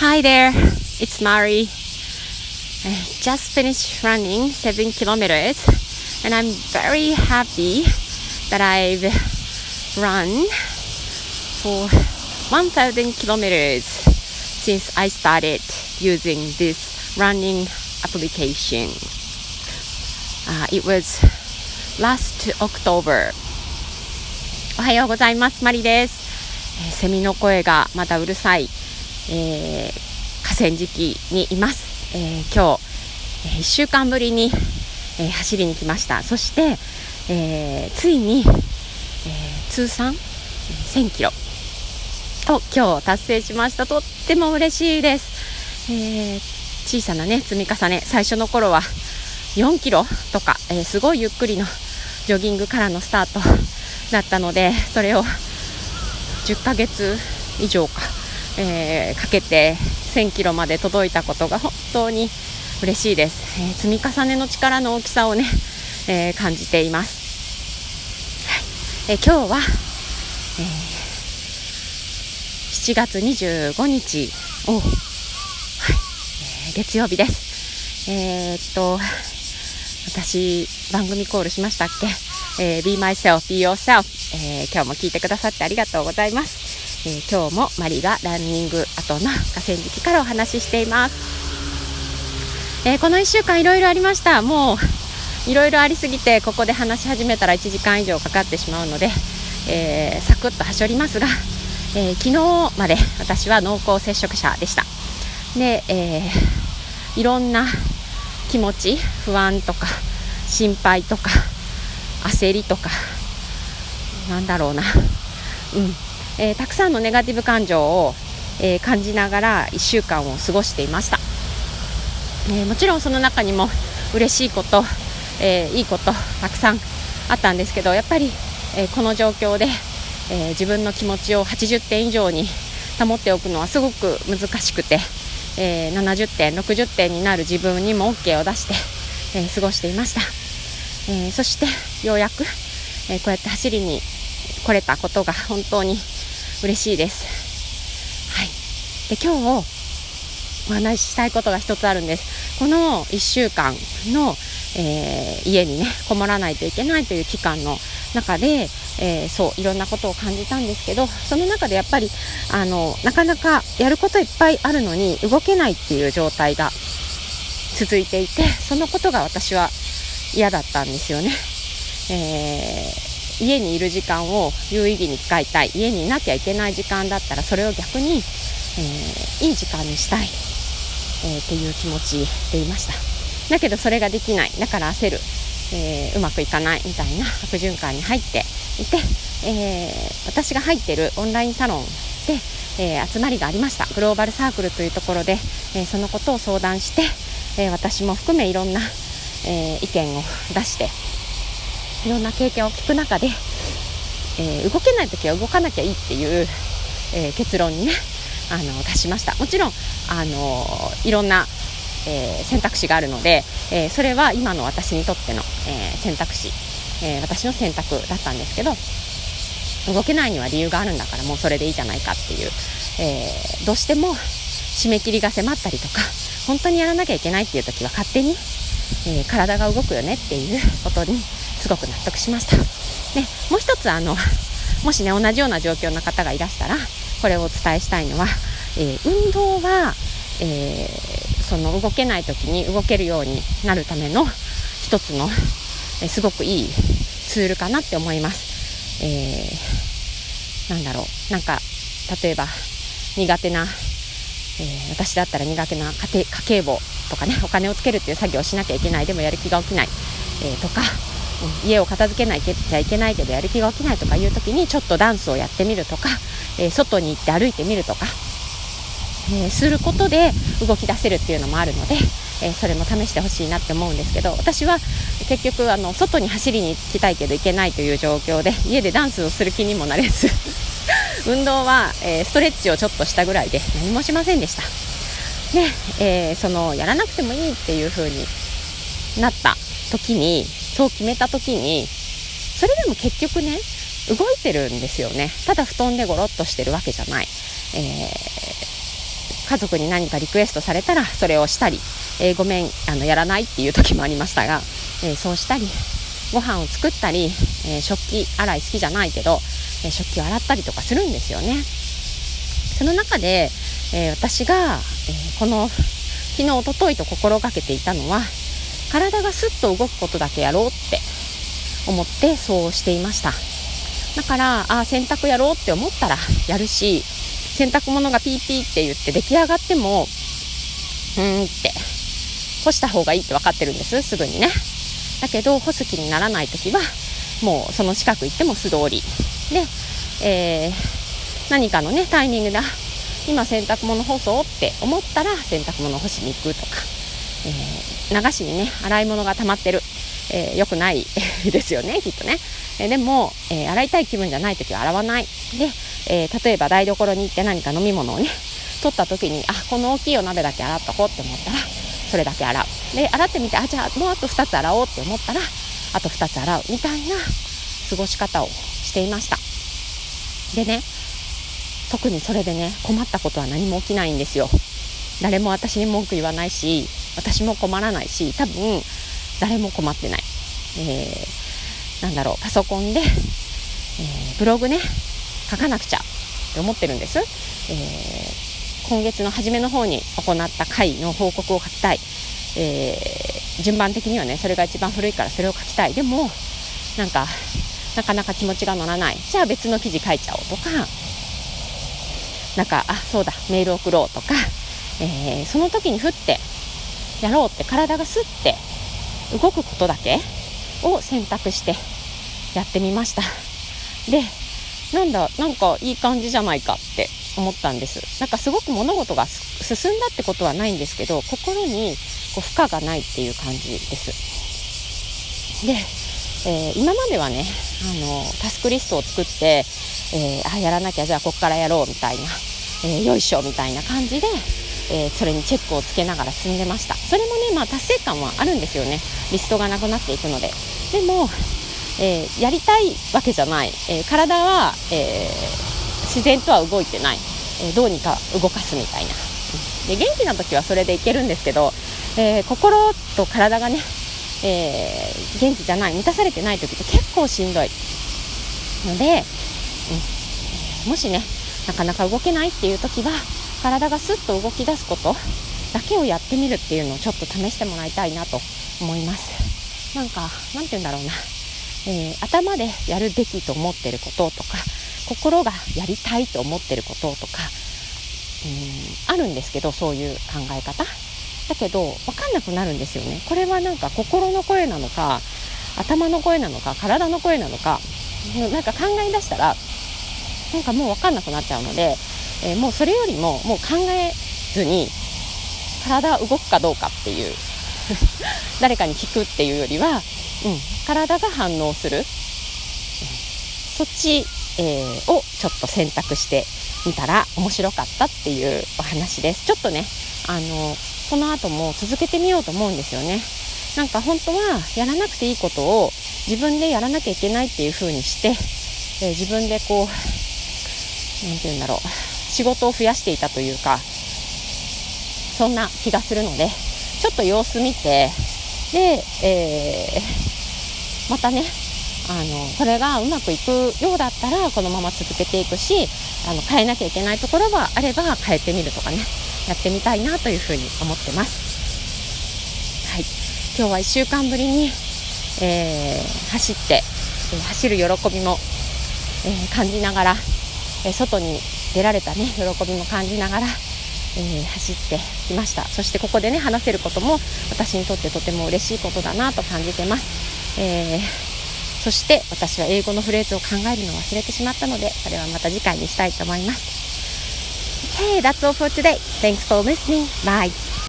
Hi there, it's Mari. I just finished running 7 kilometers and I'm very happy that I've run for 1000 kilometers since I started using this running application. Uh, it was last October. おはようございます。マリです。えーセミの声がまだうるさい、 えー河川敷にいます。えー今日、え1週間ぶりに、え走りに来ました。そして、えついに、え通算1000キロを今日達成しました。とっても嬉しいです。え小さなね積み重ね最初の頃は4キロとか、えすごいゆっくりのジョギングからのスタートだったのでそれを10ヶ月以上か、えーかけて1000キロまで届いたことが本当に嬉しいです、えー積み重ねの力の大きさをね、えー感じています、はい。えー今日は、えー7月25日を、はい。えー月曜日です。えーっと私番組コールしましたっけ、えー Be myself, be yourself、えー今日も聞いてくださってありがとうございます、えー今日もマリがランニング後の河川敷からお話ししています、えーこの1週間いろいろありました。もういろいろありすぎてここで話し始めたら1時間以上かかってしまうので、えーサクッとはしょりますが、えー昨日まで私は濃厚接触者でした。で、えいろんな気持ち不安とか心配とか焦りとかなんだろうな、うん。えーたくさんのネガティブ感情を、えー感じながら1週間を過ごしていました、えーもちろんその中にも 嬉しいこと、えーいいことたくさんあったんですけどやっぱり、えーこの状況で、えー自分の気持ちを80点以上に保っておくのはすごく難しくて、えー70点60点になる自分にも OK を出して、えー過ごしていました、えーそしてようやく、えーこうやって走りに来れたことが本当に嬉しいです、はい、で今日お話ししたいことが一つあるんです。この1週間の、えー家にねこもらないといけないという期間の中で、えーそういろんなことを感じたんですけどその中でやっぱりあのなかなかやることいっぱいあるのに動けないっていう状態が続いていてそのことが私は嫌だったんですよね、えー家にいる時間を有意義に使いたい。家にいなきゃいけない時間だったらそれを逆に、えーいい時間にしたい、えーっていう気持ちでいました。だけどそれができない。だから焦る、えーうまくいかないみたいな悪循環に入っていて、え私が入ってるオンラインサロンで、え集まりがありました。グローバルサークルというところで、えそのことを相談して、え私も含めいろんな、え意見を出していろんな経験を聞く中で、えー動けない時は動かなきゃいいっていう、えー結論にねあの達しました。もちろんあのいろんな、えー選択肢があるので、えそれは今の私にとっての、え選択肢、え私の選択だったんですけど動けないには理由があるんだからもうそれでいいじゃないかっていう、えどうしても締め切りが迫ったりとか本当にやらなきゃいけないっていう時は勝手に、え体が動くよねっていうことにすごく納得しました。で もう一つあの もしね同じような状況の方がいらしたらこれをお伝えしたいのは、えー運動は、えーその動けない時に動けるようになるための一つの、えーすごくいいツールかなって思います。えーなんだろうなんか例えば苦手な、えー私だったら苦手な家庭家計簿とかねお金をつけるっていう作業をしなきゃいけないでもやる気が起きない、えーとか、家を片付けないけちゃいけないけどやる気が起きないとかいう時にちょっとダンスをやってみるとか、え外に行って歩いてみるとか、えすることで動き出せるっていうのもあるので、えそれも試してほしいなって思うんですけど私は結局あの外に走りに行きたいけど行けないという状況で家でダンスをする気にもなれず 運動は、えストレッチをちょっとしたぐらいで何もしませんでした。で、えーそのやらなくてもいいっていう風になった時にそう決めた時にそれでも結局ね動いてるんですよね。ただ布団でゴロッとしてるわけじゃない、えー家族に何かリクエストされたらそれをしたり、えー、ごめんあのやらないっていう時もありましたが、えー、そうしたりご飯を作ったり、え食器洗い好きじゃないけど、え食器を洗ったりとかするんですよね。その中で、え私が、えこの昨日おとといと心がけていたのは体がスッと動くことだけやろうって思ってそうしていました。だからあ洗濯やろうって思ったらやるし洗濯物がピーピーって言って出来上がってもうーんって干した方がいいって分かってるんですすぐにね。だけど干す気にならない時はもうその近く行っても素通り。で、えー、何かのねタイミングで今洗濯物干そうって思ったら洗濯物干しに行くとか、えー、流しにね洗い物が溜まってる、えー、よくない ですよねきっとね、えー、でも、え洗いたい気分じゃない時は洗わない。で、え例えば台所に行って何か飲み物をね取った時にあこの大きいお鍋だけ洗っとこうって思ったらそれだけ洗う。で洗ってみてあじゃあもうあと2つ洗おうって思ったらあと2つ洗う。みたいな過ごし方をしていました。でね特にそれでね困ったことは何も起きないんですよ。誰も私に文句言わないし私も困らないし多分誰も困ってない、えー、なんだろうパソコンで、えー、ブログね書かなくちゃって思ってるんです、えー、今月の初めの方に行った回の報告を書きたい、え順番的にはねそれが一番古いからそれを書きたい。でもなんかなかなか気持ちが乗らない。じゃあ別の記事書いちゃおうとかなんかあそうだメール送ろうとか、えー、その時にふってやろうって体がすって動くことだけを選択してやってみました。でなんだなんかいい感じじゃないかって思ったんです。なんかすごく物事が進んだってことはないんですけど心にこう負荷がないっていう感じです。で、えー、今まではねあのタスクリストを作ってえー、あやらなきゃじゃあここからやろうみたいな、えー、よいしょみたいな感じで、えー、それにチェックをつけながら進んでました。それもね、まあ、達成感はあるんですよね。リストがなくなっていくので。でも、えやりたいわけじゃない、え体は、え自然とは動いてない、えどうにか動かすみたいな。で元気な時はそれでいけるんですけど、え心と体がね、え元気じゃない。満たされてない時って結構しんどい。のでうん、もしねなかなか動けないっていう時は体がスッと動き出すことだけをやってみるっていうのをちょっと試してもらいたいなと思います。なんかなんて言うんだろうな、えー、頭でやるべきと思ってることとか心がやりたいと思ってることとかうんあるんですけどそういう考え方。だけど分かんなくなるんですよね。これはなんか心の声なのか頭の声なのか体の声なのかなんか考え出したらなんかもう分かんなくなっちゃうので、えー、もうそれよりももう考えずに体動くかどうかっていう 誰かに聞くっていうよりは、うん、体が反応する、そっち、えー、をちょっと選択してみたら面白かったっていうお話です。ちょっとねあのこの後も続けてみようと思うんですよね。なんか本当はやらなくていいことを自分でやらなきゃいけないっていう風にして、えー、自分でこう何て言うんだろう。仕事を増やしていたというかそんな気がするのでちょっと様子見てで、えー、またねあのこれがうまくいくようだったらこのまま続けていくしあの変えなきゃいけないところはあれば変えてみるとかねやってみたいなというふうに思ってます。はい、今日は1週間ぶりに、えー、走って、え、走る喜びも、えー、感じながらえ外に出られたね喜びも感じながら、えー、走ってきましたそしてここでね話せることも私にとってとても嬉しいことだなと感じてます、えー、そして私は英語のフレーズを考えるのを忘れてしまったのでそれはまた次回にしたいと思います Okay, that's all for today. Thanks for listening. Bye.